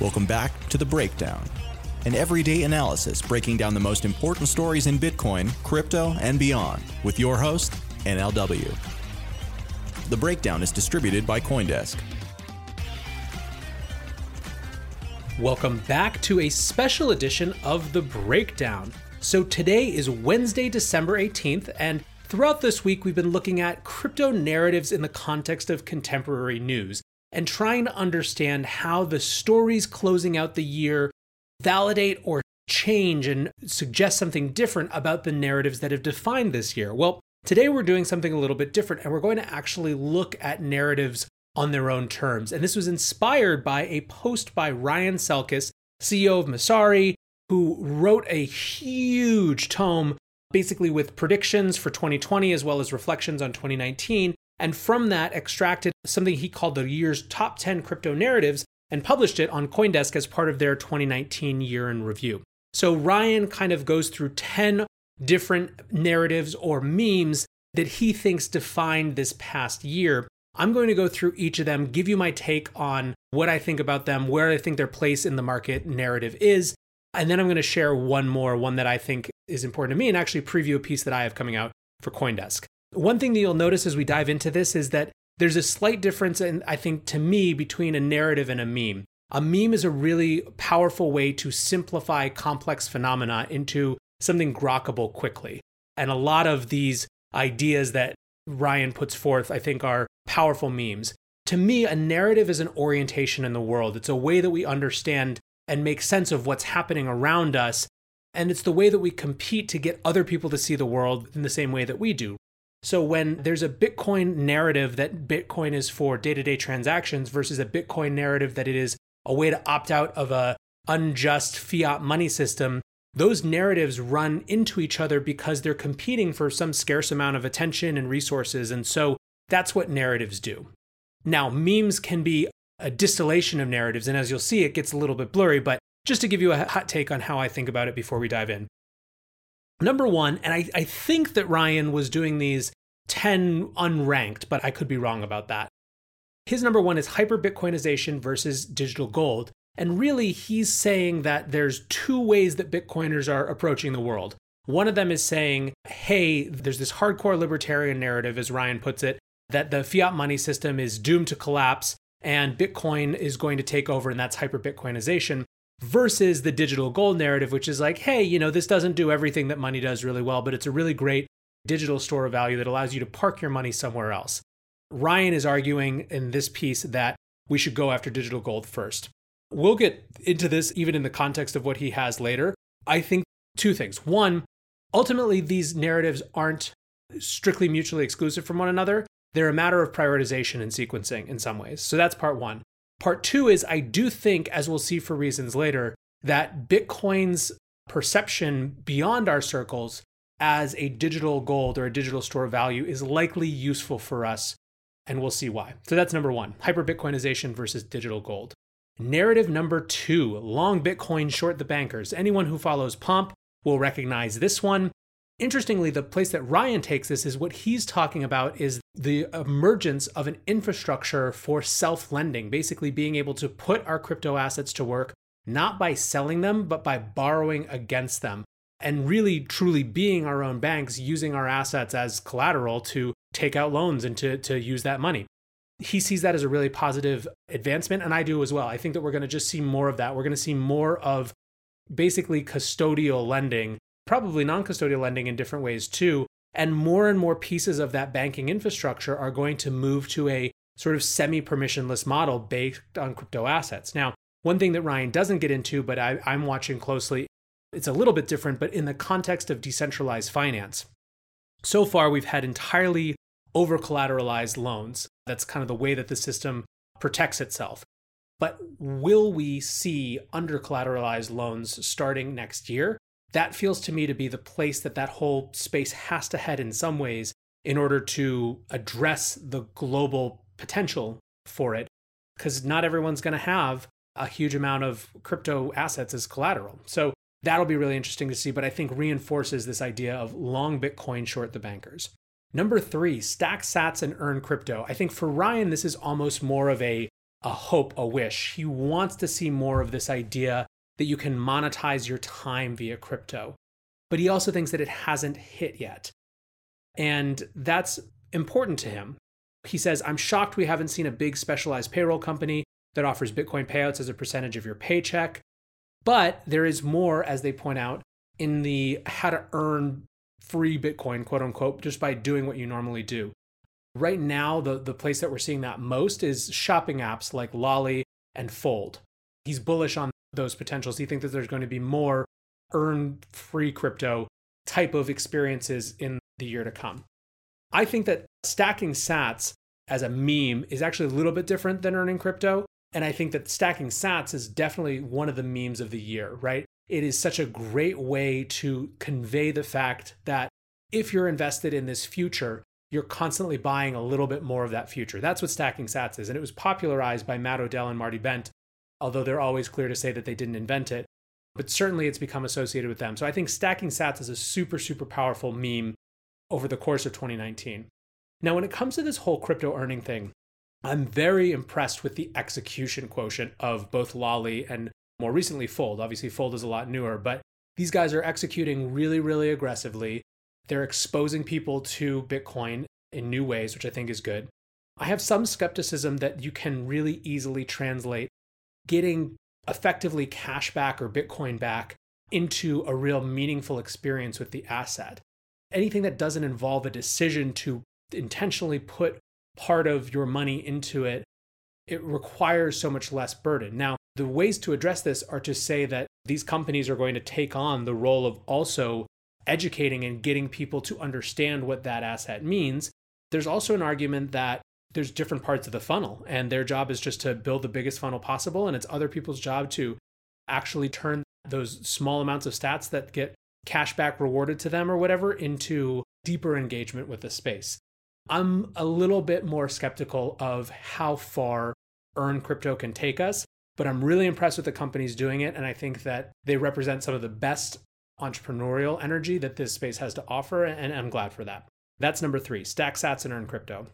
Welcome back to The Breakdown, an everyday analysis breaking down the most important stories in Bitcoin, crypto, and beyond with your host, NLW. The Breakdown is distributed by Coindesk. Welcome back to a special edition of The Breakdown. So today is Wednesday, December 18th, and throughout this week we've been looking at crypto narratives in the context of contemporary news and trying to understand how the stories closing out the year validate or change and suggest something different about the narratives that have defined this year. Well, today we're doing something a little bit different and we're going to actually look at narratives on their own terms. And this was inspired by a post by Ryan Selkis, CEO of Messari, who wrote a huge tome basically with predictions for 2020 as well as reflections on 2019. And from that, extracted something he called the year's top 10 crypto narratives and published it on Coindesk as part of their 2019 year in review. So Ryan kind of goes through 10 different narratives or memes that he thinks defined this past year. I'm going to go through each of them, give you my take on what I think about them, where I think their place in the market narrative is, and then I'm going to share one more, one that I think is important to me, and actually preview a piece that I have coming out for Coindesk. One thing that you'll notice as we dive into this is that there's a slight difference, in, I think, to me, between a narrative and a meme. A meme is a really powerful way to simplify complex phenomena into something grokkable quickly. And a lot of these ideas that Ryan puts forth, I think, are powerful memes. To me, a narrative is an orientation in the world. It's a way that we understand and make sense of what's happening around us. And it's the way that we compete to get other people to see the world in the same way that we do. So when there's a Bitcoin narrative that Bitcoin is for day-to-day transactions versus a Bitcoin narrative that it is a way to opt out of a unjust fiat money system, those narratives run into each other because they're competing for some scarce amount of attention and resources. And so that's what narratives do. Now, memes can be a distillation of narratives, and as you'll see, it gets a little bit blurry, but just to give you a hot take on how I think about it before we dive in. Number one, and I, I think that Ryan was doing these 10 unranked, but I could be wrong about that. His number one is hyper Bitcoinization versus digital gold. And really, he's saying that there's two ways that Bitcoiners are approaching the world. One of them is saying, hey, there's this hardcore libertarian narrative, as Ryan puts it, that the fiat money system is doomed to collapse and Bitcoin is going to take over, and that's hyper Bitcoinization, versus the digital gold narrative, which is like, hey, you know, this doesn't do everything that money does really well, but it's a really great digital store of value that allows you to park your money somewhere else. Ryan is arguing in this piece that we should go after digital gold first. We'll get into this even in the context of what he has later. I think two things. One, ultimately, these narratives aren't strictly mutually exclusive from one another. They're a matter of prioritization and sequencing in some ways. So that's part one. Part two is I do think, as we'll see for reasons later, that Bitcoin's perception beyond our circles as a digital gold or a digital store of value is likely useful for us. And we'll see why. So that's number one hyper Bitcoinization versus digital gold. Narrative number two long Bitcoin, short the bankers. Anyone who follows Pomp will recognize this one. Interestingly, the place that Ryan takes this is what he's talking about is the emergence of an infrastructure for self lending, basically being able to put our crypto assets to work, not by selling them, but by borrowing against them. And really, truly being our own banks, using our assets as collateral to take out loans and to, to use that money. he sees that as a really positive advancement, and I do as well. I think that we're going to just see more of that. We're going to see more of basically custodial lending, probably non custodial lending in different ways too. And more and more pieces of that banking infrastructure are going to move to a sort of semi permissionless model based on crypto assets. Now, one thing that Ryan doesn't get into, but I, am watching closely, it's a little bit different, but in the context of decentralized finance. So far, we've had entirely over collateralized loans. That's kind of the way that the system protects itself. But will we see under collateralized loans starting next year? That feels to me to be the place that that whole space has to head in some ways in order to address the global potential for it. Because not everyone's going to have a huge amount of crypto assets as collateral. So that'll be really interesting to see, but I think reinforces this idea of long Bitcoin, short the bankers. Number three, stack sats and earn crypto. I think for Ryan, this is almost more of a, a hope, a wish. He wants to see more of this idea that you can monetize your time via crypto. But he also thinks that it hasn't hit yet. And that's important to him. He says, I'm shocked we haven't seen a big specialized payroll company that offers Bitcoin payouts as a percentage of your paycheck. But there is more, as they point out, in the how to earn free Bitcoin, quote unquote, just by doing what you normally do. Right now, the, the place that we're seeing that most is shopping apps like Lolli and Fold. He's bullish on those potentials. Do you think that there's going to be more earn free crypto type of experiences in the year to come. I think that stacking sats as a meme is actually a little bit different than earning crypto. And I think that stacking sats is definitely one of the memes of the year, right? it is such a great way to convey the fact that if you're invested in this future, you're constantly buying a little bit more of that future. That's what stacking sats is. And it was popularized by Matt Odell and Marty Bent, although they're always clear to say that they didn't invent it. But certainly it's become associated with them. So I think stacking sats is a super, super powerful meme over the course of 2019. Now, when it comes to this whole crypto earning thing, I'm very impressed with the execution quotient of both Lolli and more recently Fold. Obviously, Fold is a lot newer, but these guys are executing really, really aggressively. They're exposing people to Bitcoin in new ways, which I think is good. I have some skepticism that you can really easily translate getting effectively cash back or Bitcoin back into a real meaningful experience with the asset. Anything that doesn't involve a decision to intentionally put part of your money into it, it requires so much less burden. Now, the ways to address this are to say that these companies are going to take on the role of also educating and getting people to understand what that asset means. There's also an argument that there's different parts of the funnel, and their job is just to build the biggest funnel possible. And it's other people's job to actually turn those small amounts of sats that get cash back rewarded to them or whatever into deeper engagement with the space. I'm a little bit more skeptical of how far earn crypto can take us but I'm really impressed with the companies doing it. And I think that they represent some of the best entrepreneurial energy that this space has to offer. And I'm glad for that. That's number three stack sats and earn crypto.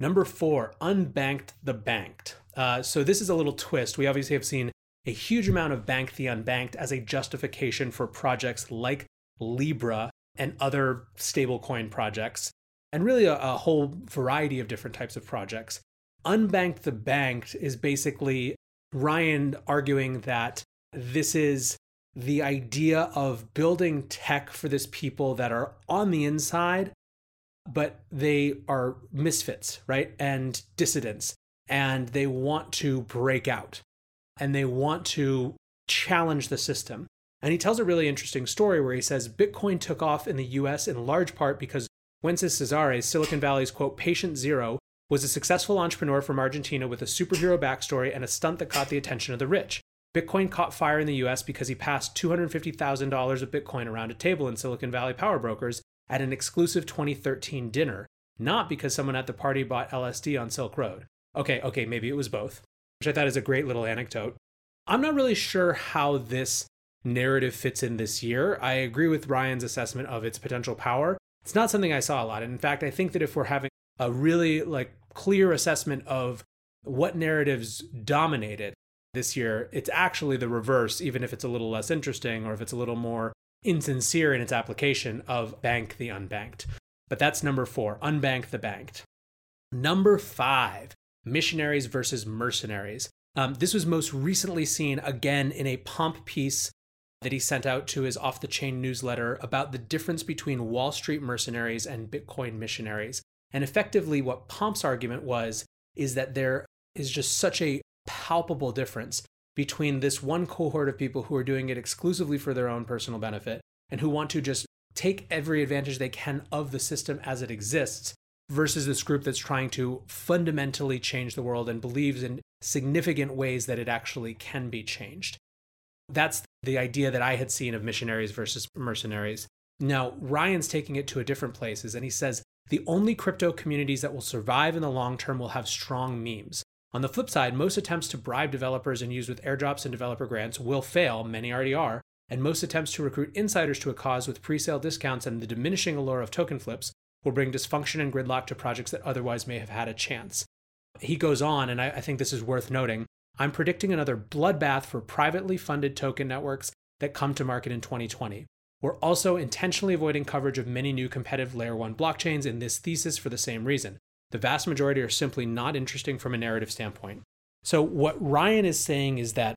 Number four, unbanked the banked. Uh, so this is a little twist. We obviously have seen a huge amount of bank the unbanked as a justification for projects like Libra and other stablecoin projects, and really a, a whole variety of different types of projects. Unbanked the banked is basically Ryan arguing that this is the idea of building tech for this people that are on the inside, but they are misfits, right? And dissidents. And they want to break out and they want to challenge the system. And he tells a really interesting story where he says Bitcoin took off in the US in large part because Wences Casares, Silicon Valley's quote, patient zero, was a successful entrepreneur from Argentina with a superhero backstory and a stunt that caught the attention of the rich. Bitcoin caught fire in the US because he passed $250,000 of Bitcoin around a table in Silicon Valley power brokers at an exclusive 2013 dinner, not because someone at the party bought LSD on Silk Road. Okay, okay, maybe it was both, which I thought is a great little anecdote. I'm not really sure how this narrative fits in this year. I agree with Ryan's assessment of its potential power. It's not something I saw a lot. And in fact, I think that if we're having a really like clear assessment of what narratives dominated this year, it's actually the reverse, even if it's a little less interesting or if it's a little more insincere in its application of bank the unbanked. But that's number four unbank the banked. Number five, missionaries versus mercenaries. Um, this was most recently seen again in a Pomp piece that he sent out to his off the chain newsletter about the difference between Wall Street mercenaries and Bitcoin missionaries. And effectively, what Pomp's argument was is that there is just such a palpable difference between this one cohort of people who are doing it exclusively for their own personal benefit and who want to just take every advantage they can of the system as it exists versus this group that's trying to fundamentally change the world and believes in significant ways that it actually can be changed. That's the idea that I had seen of missionaries versus mercenaries. Now, Ryan's taking it to a different places, and he says the only crypto communities that will survive in the long term will have strong memes. On the flip side, most attempts to bribe developers and use with airdrops and developer grants will fail, many already are, and most attempts to recruit insiders to a cause with pre-sale discounts and the diminishing allure of token flips will bring dysfunction and gridlock to projects that otherwise may have had a chance. He goes on, and I, I think this is worth noting. I'm predicting another bloodbath for privately funded token networks that come to market in 2020. We're also intentionally avoiding coverage of many new competitive layer 1 blockchains in this thesis for the same reason. The vast majority are simply not interesting from a narrative standpoint. So, what Ryan is saying is that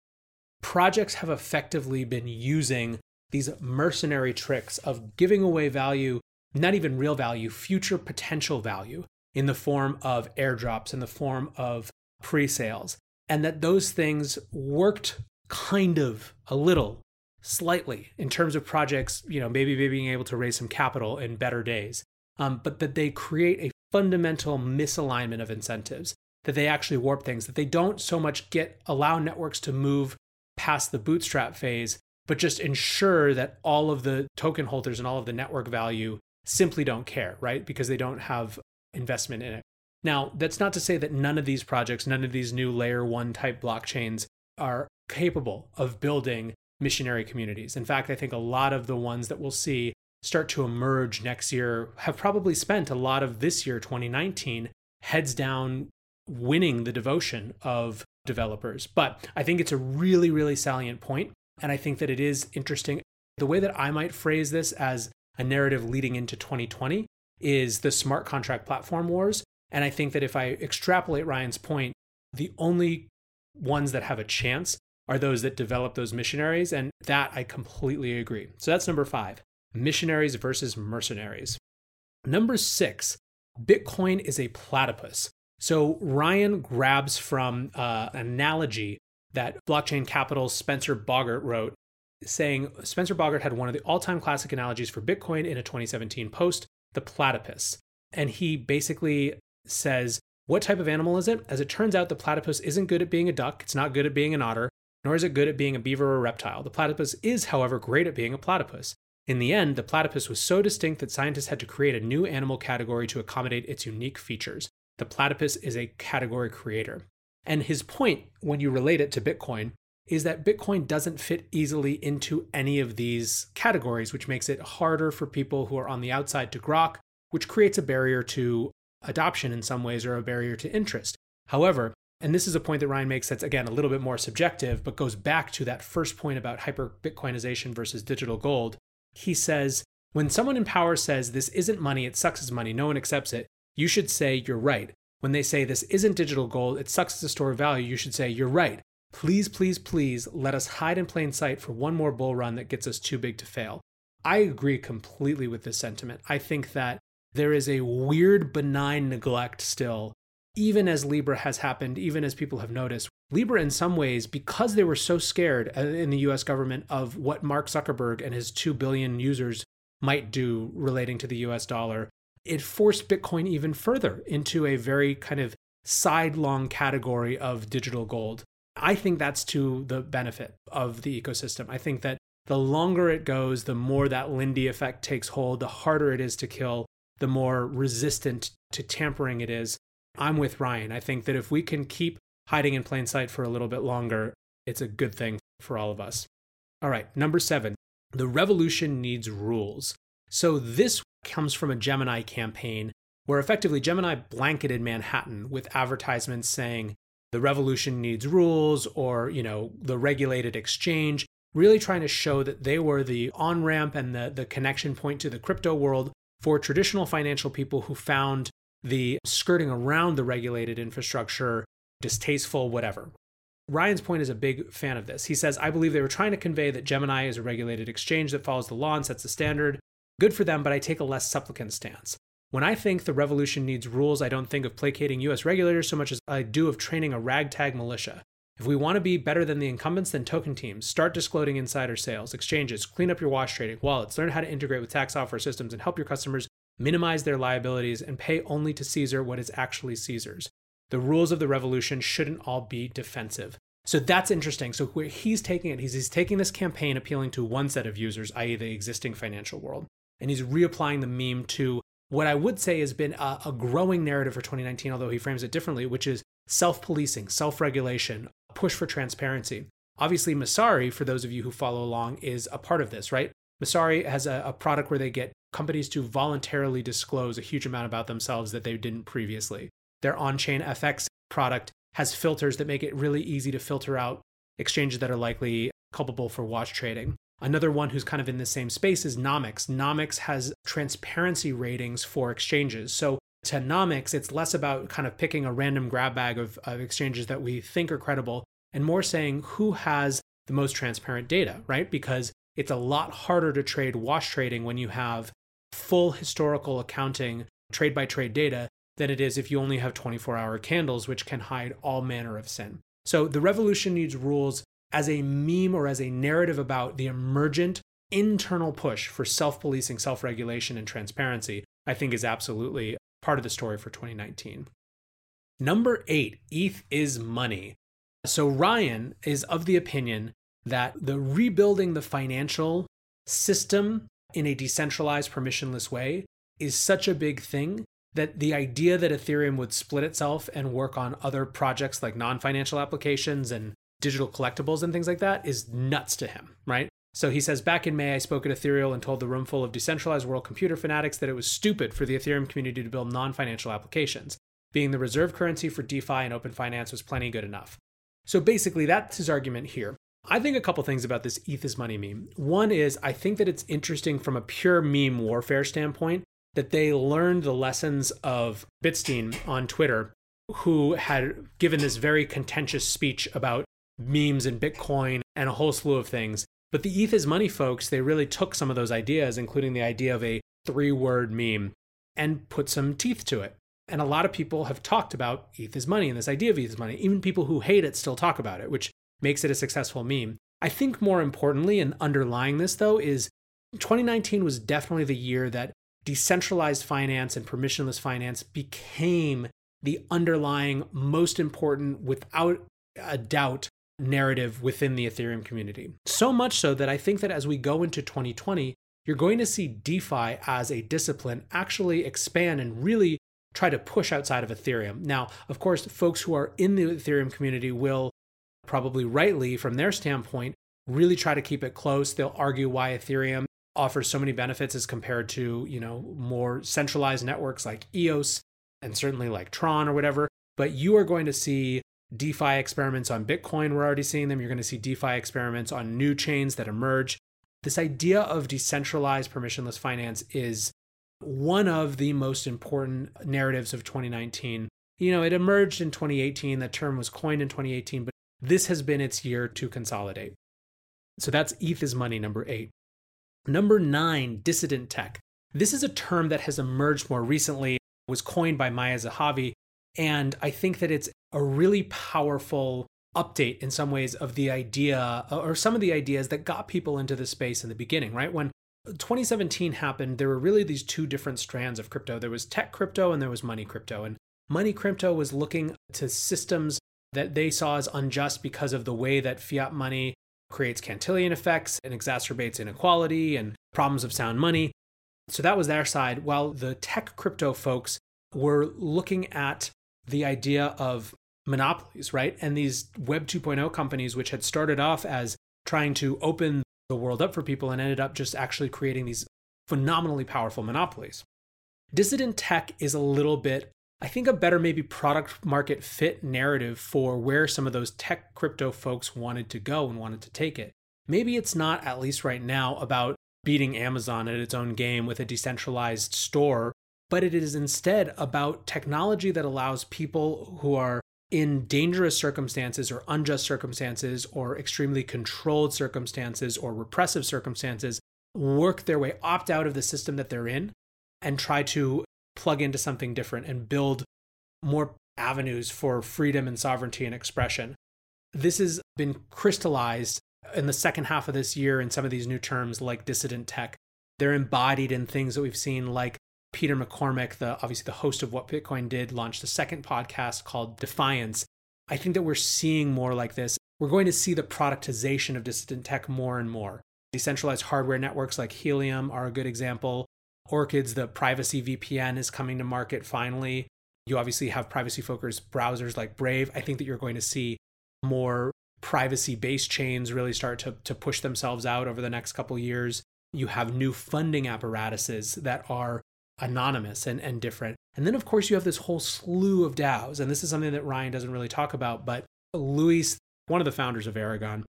projects have effectively been using these mercenary tricks of giving away value, not even real value, future potential value in the form of airdrops, in the form of pre sales, and that those things worked kind of a little slightly in terms of projects, you know, maybe being able to raise some capital in better days, um, but that they create a fundamental misalignment of incentives, that they actually warp things, that they don't so much get allow networks to move past the bootstrap phase, but just ensure that all of the token holders and all of the network value simply don't care, right? Because they don't have investment in it. Now, that's not to say that none of these projects, none of these new layer one type blockchains are capable of building missionary communities. In fact, I think a lot of the ones that we'll see start to emerge next year have probably spent a lot of this year, 2019, heads down winning the devotion of developers. But I think it's a really, really salient point, And I think that it is interesting. The way that I might phrase this as a narrative leading into 2020 is the smart contract platform wars. And I think that if I extrapolate Ryan's point, the only ones that have a chance are those that develop those missionaries. And that I completely agree. So that's number five missionaries versus mercenaries. Number six, Bitcoin is a platypus. So Ryan grabs from uh, an analogy that Blockchain Capital's Spencer Bogart wrote, saying Spencer Bogart had one of the all time classic analogies for Bitcoin in a 2017 post, the platypus. And he basically says, What type of animal is it? As it turns out, the platypus isn't good at being a duck, it's not good at being an otter, nor is it good at being a beaver or a reptile. The platypus is, however, great at being a platypus. In the end, the platypus was so distinct that scientists had to create a new animal category to accommodate its unique features. The platypus is a category creator. And his point, when you relate it to Bitcoin, is that Bitcoin doesn't fit easily into any of these categories, which makes it harder for people who are on the outside to grok, which creates a barrier to adoption in some ways or a barrier to interest. However, and this is a point that Ryan makes that's again a little bit more subjective, but goes back to that first point about hyper Bitcoinization versus digital gold he says, when someone in power says this isn't money, it sucks as money, no one accepts it, you should say you're right. When they say this isn't digital gold, it sucks as a store of value, you should say you're right. Please, please, please let us hide in plain sight for one more bull run that gets us too big to fail. I agree completely with this sentiment. I think that there is a weird, benign neglect still, even as Libra has happened, even as people have noticed, Libra, in some ways, because they were so scared uh, in the US government of what Mark Zuckerberg and his 2 billion users might do relating to the US dollar, it forced Bitcoin even further into a very kind of sidelong category of digital gold. I think that's to the benefit of the ecosystem. I think that the longer it goes, the more that Lindy effect takes hold, the harder it is to kill, the more resistant to tampering it is. I'm with Ryan. I think that if we can keep hiding in plain sight for a little bit longer, it's a good thing for all of us. All right, number seven, the revolution needs rules. So this comes from a Gemini campaign where effectively Gemini blanketed Manhattan with advertisements saying the revolution needs rules or, you know, the regulated exchange, really trying to show that they were the on ramp and the, the connection point to the crypto world for traditional financial people who found the skirting around the regulated infrastructure, distasteful, whatever. Ryan's point is a big fan of this. He says, I believe they were trying to convey that Gemini is a regulated exchange that follows the law and sets the standard. Good for them, but I take a less supplicant stance. When I think the revolution needs rules, I don't think of placating US regulators so much as I do of training a ragtag militia. If we want to be better than the incumbents, then token teams, start disclosing insider sales, exchanges, clean up your wash trading, wallets, learn how to integrate with tax software systems, and help your customers minimize their liabilities and pay only to Caesar what is actually Caesar's. The rules of the revolution shouldn't all be defensive. So that's interesting. So where he's taking it, he's, he's taking this campaign appealing to one set of users, i.e., the existing financial world, and he's reapplying the meme to what I would say has been a, a growing narrative for 2019, although he frames it differently, which is self policing, self regulation, push for transparency. Obviously, Messari, for those of you who follow along, is a part of this, right? Messari has a, a product where they get companies to voluntarily disclose a huge amount about themselves that they didn't previously. Their OnChainFX product has filters that make it really easy to filter out exchanges that are likely culpable for wash trading. Another one who's kind of in the same space is Nomics. Nomics has transparency ratings for exchanges. So to Nomics, it's less about kind of picking a random grab bag of, of exchanges that we think are credible and more saying who has the most transparent data, right? Because it's a lot harder to trade wash trading when you have full historical accounting, trade by trade data than it is if you only have 24 hour candles, which can hide all manner of sin. So the revolution needs rules as a meme or as a narrative about the emergent internal push for self policing, self regulation, and transparency, I think is absolutely part of the story for 2019. Number eight, ETH is money. So Ryan is of the opinion that the rebuilding the financial system in a decentralized, permissionless way is such a big thing that the idea that Ethereum would split itself and work on other projects like non financial applications and digital collectibles and things like that is nuts to him, right? So he says, back in May, I spoke at Ethereal and told the room full of decentralized world computer fanatics that it was stupid for the Ethereum community to build non financial applications. Being the reserve currency for DeFi and open finance was plenty good enough. So basically, that's his argument here. I think a couple things about this ETH is money meme. One is I think that it's interesting from a pure meme warfare standpoint that they learned the lessons of Bitstein on Twitter, who had given this very contentious speech about memes and Bitcoin and a whole slew of things. But the ETH is money folks, they really took some of those ideas, including the idea of a three word meme, and put some teeth to it. And a lot of people have talked about ETH is money and this idea of ETH is money. Even people who hate it still talk about it, which makes it a successful meme. I think more importantly, and underlying this though, is 2019 was definitely the year that decentralized finance and permissionless finance became the underlying most important, without a doubt, narrative within the Ethereum community. So much so that I think that as we go into 2020, you're going to see DeFi as a discipline actually expand and really try to push outside of Ethereum. Now, of course, folks who are in the Ethereum community will probably rightly, from their standpoint, really try to keep it close. They'll argue why Ethereum offers so many benefits as compared to, you know, more centralized networks like EOS and certainly like Tron or whatever. But you are going to see DeFi experiments on Bitcoin. We're already seeing them. You're going to see DeFi experiments on new chains that emerge. This idea of decentralized permissionless finance is one of the most important narratives of 2019. You know, it emerged in 2018. The term was coined in 2018, but this has been its year to consolidate. So that's ETH is money, number eight. Number nine, dissident tech. This is a term that has emerged more recently, was coined by Maya Zahavi, and I think that it's a really powerful update in some ways of the idea uh, or some of the ideas that got people into the space in the beginning, right? When 2017 happened, there were really these two different strands of crypto. There was tech crypto and there was money crypto. And money crypto was looking to systems that they saw as unjust because of the way that fiat money creates Cantillon effects and exacerbates inequality and problems of sound money. So that was their side, while the tech crypto folks were looking at the idea of monopolies, right? And these Web 2.0 companies, which had started off as trying to open the world up for people and ended up just actually creating these phenomenally powerful monopolies. Dissident tech is a little bit, I think, a better maybe product market fit narrative for where some of those tech crypto folks wanted to go and wanted to take it. Maybe it's not, at least right now, about beating Amazon at its own game with a decentralized store but it is instead about technology that allows people who are in dangerous circumstances or unjust circumstances or extremely controlled circumstances or repressive circumstances work their way opt out of the system that they're in and try to plug into something different and build more avenues for freedom and sovereignty and expression. This has been crystallized in the second half of this year in some of these new terms like dissident tech. They're embodied in things that we've seen like Peter McCormack, the obviously the host of What Bitcoin Did, launched a second podcast called Defiance. I think that we're seeing more like this. We're going to see the productization of dissident tech more and more. Decentralized hardware networks like Helium are a good example. Orchids, the privacy VPN, is coming to market finally. You obviously have privacy focused browsers like Brave. I think that you're going to see more privacy based chains really start to, to push themselves out over the next couple years. You have new funding apparatuses that are anonymous and, and different. And then, of course, you have this whole slew of DAOs. And this is something that Ryan doesn't really talk about, but Luis, one of the founders of Aragon,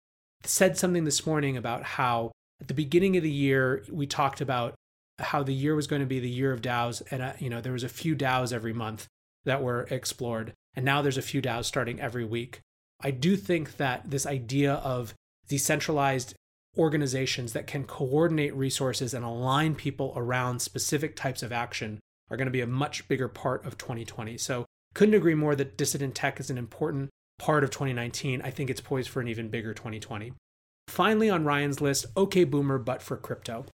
said something this morning about how at the beginning of the year, we talked about how the year was going to be the year of DAOs. And, uh, you know, there was a few DAOs every month that were explored. And now there's a few DAOs starting every week. I do think that this idea of decentralized organizations that can coordinate resources and align people around specific types of action are going to be a much bigger part of 2020. So, couldn't agree more that dissident tech is an important part of 2019. I think it's poised for an even bigger 2020. Finally, on Ryan's list, OK Boomer, but for crypto.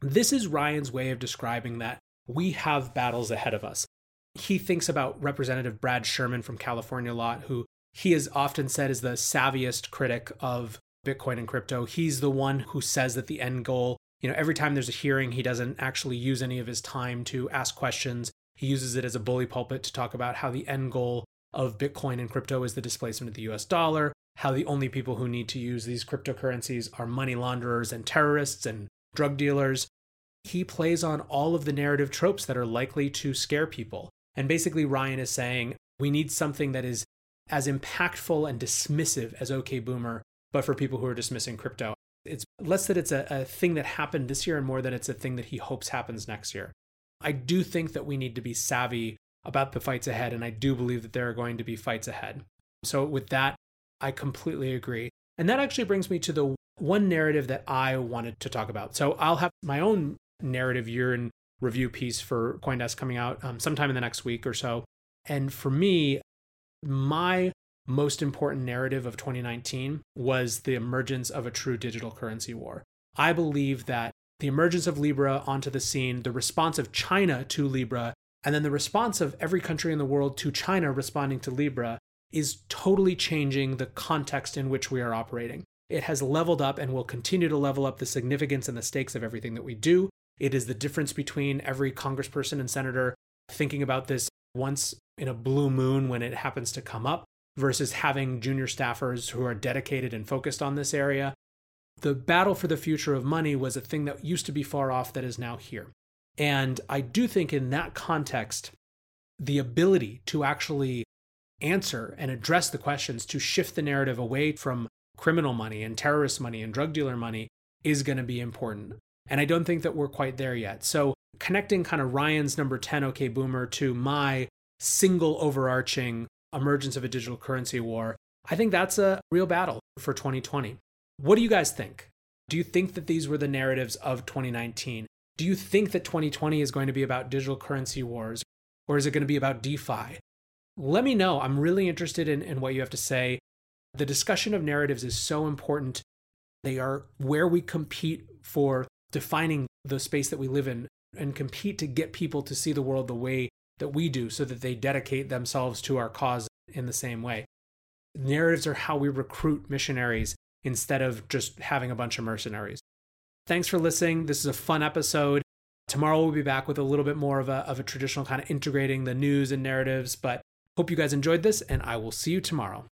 This is Ryan's way of describing that we have battles ahead of us. He thinks about Representative Brad Sherman from California lot, who he has often said is the savviest critic of Bitcoin and crypto. He's the one who says that the end goal, you know, every time there's a hearing, he doesn't actually use any of his time to ask questions. He uses it as a bully pulpit to talk about how the end goal of Bitcoin and crypto is the displacement of the US dollar, how the only people who need to use these cryptocurrencies are money launderers and terrorists and drug dealers. He plays on all of the narrative tropes that are likely to scare people. And basically, Ryan is saying we need something that is as impactful and dismissive as OK Boomer but for people who are dismissing crypto. It's less that it's a, a thing that happened this year and more that it's a thing that he hopes happens next year. I do think that we need to be savvy about the fights ahead, and I do believe that there are going to be fights ahead. So, with that, I completely agree. And that actually brings me to the one narrative that I wanted to talk about. So, I'll have my own narrative year in review piece for Coindesk coming out um, sometime in the next week or so. And for me, my most important narrative of 2019 was the emergence of a true digital currency war. I believe that the emergence of Libra onto the scene, the response of China to Libra, and then the response of every country in the world to China responding to Libra is totally changing the context in which we are operating. It has leveled up and will continue to level up the significance and the stakes of everything that we do. It is the difference between every congressperson and senator thinking about this once in a blue moon when it happens to come up versus having junior staffers who are dedicated and focused on this area. The battle for the future of money was a thing that used to be far off that is now here. And I do think in that context, the ability to actually answer and address the questions to shift the narrative away from criminal money and terrorist money and drug dealer money is going to be important. And I don't think that we're quite there yet. So, connecting kind of Ryan's number 10 OK Boomer to my single overarching emergence of a digital currency war, I think that's a real battle for 2020. What do you guys think? Do you think that these were the narratives of 2019? Do you think that 2020 is going to be about digital currency wars or is it going to be about DeFi? Let me know. I'm really interested in, in what you have to say. The discussion of narratives is so important. They are where we compete for defining the space that we live in and compete to get people to see the world the way that we do so that they dedicate themselves to our cause in the same way. Narratives are how we recruit missionaries instead of just having a bunch of mercenaries. Thanks for listening. This is a fun episode. Tomorrow we'll be back with a little bit more of a, of a traditional kind of integrating the news and narratives, but hope you guys enjoyed this, and I will see you tomorrow.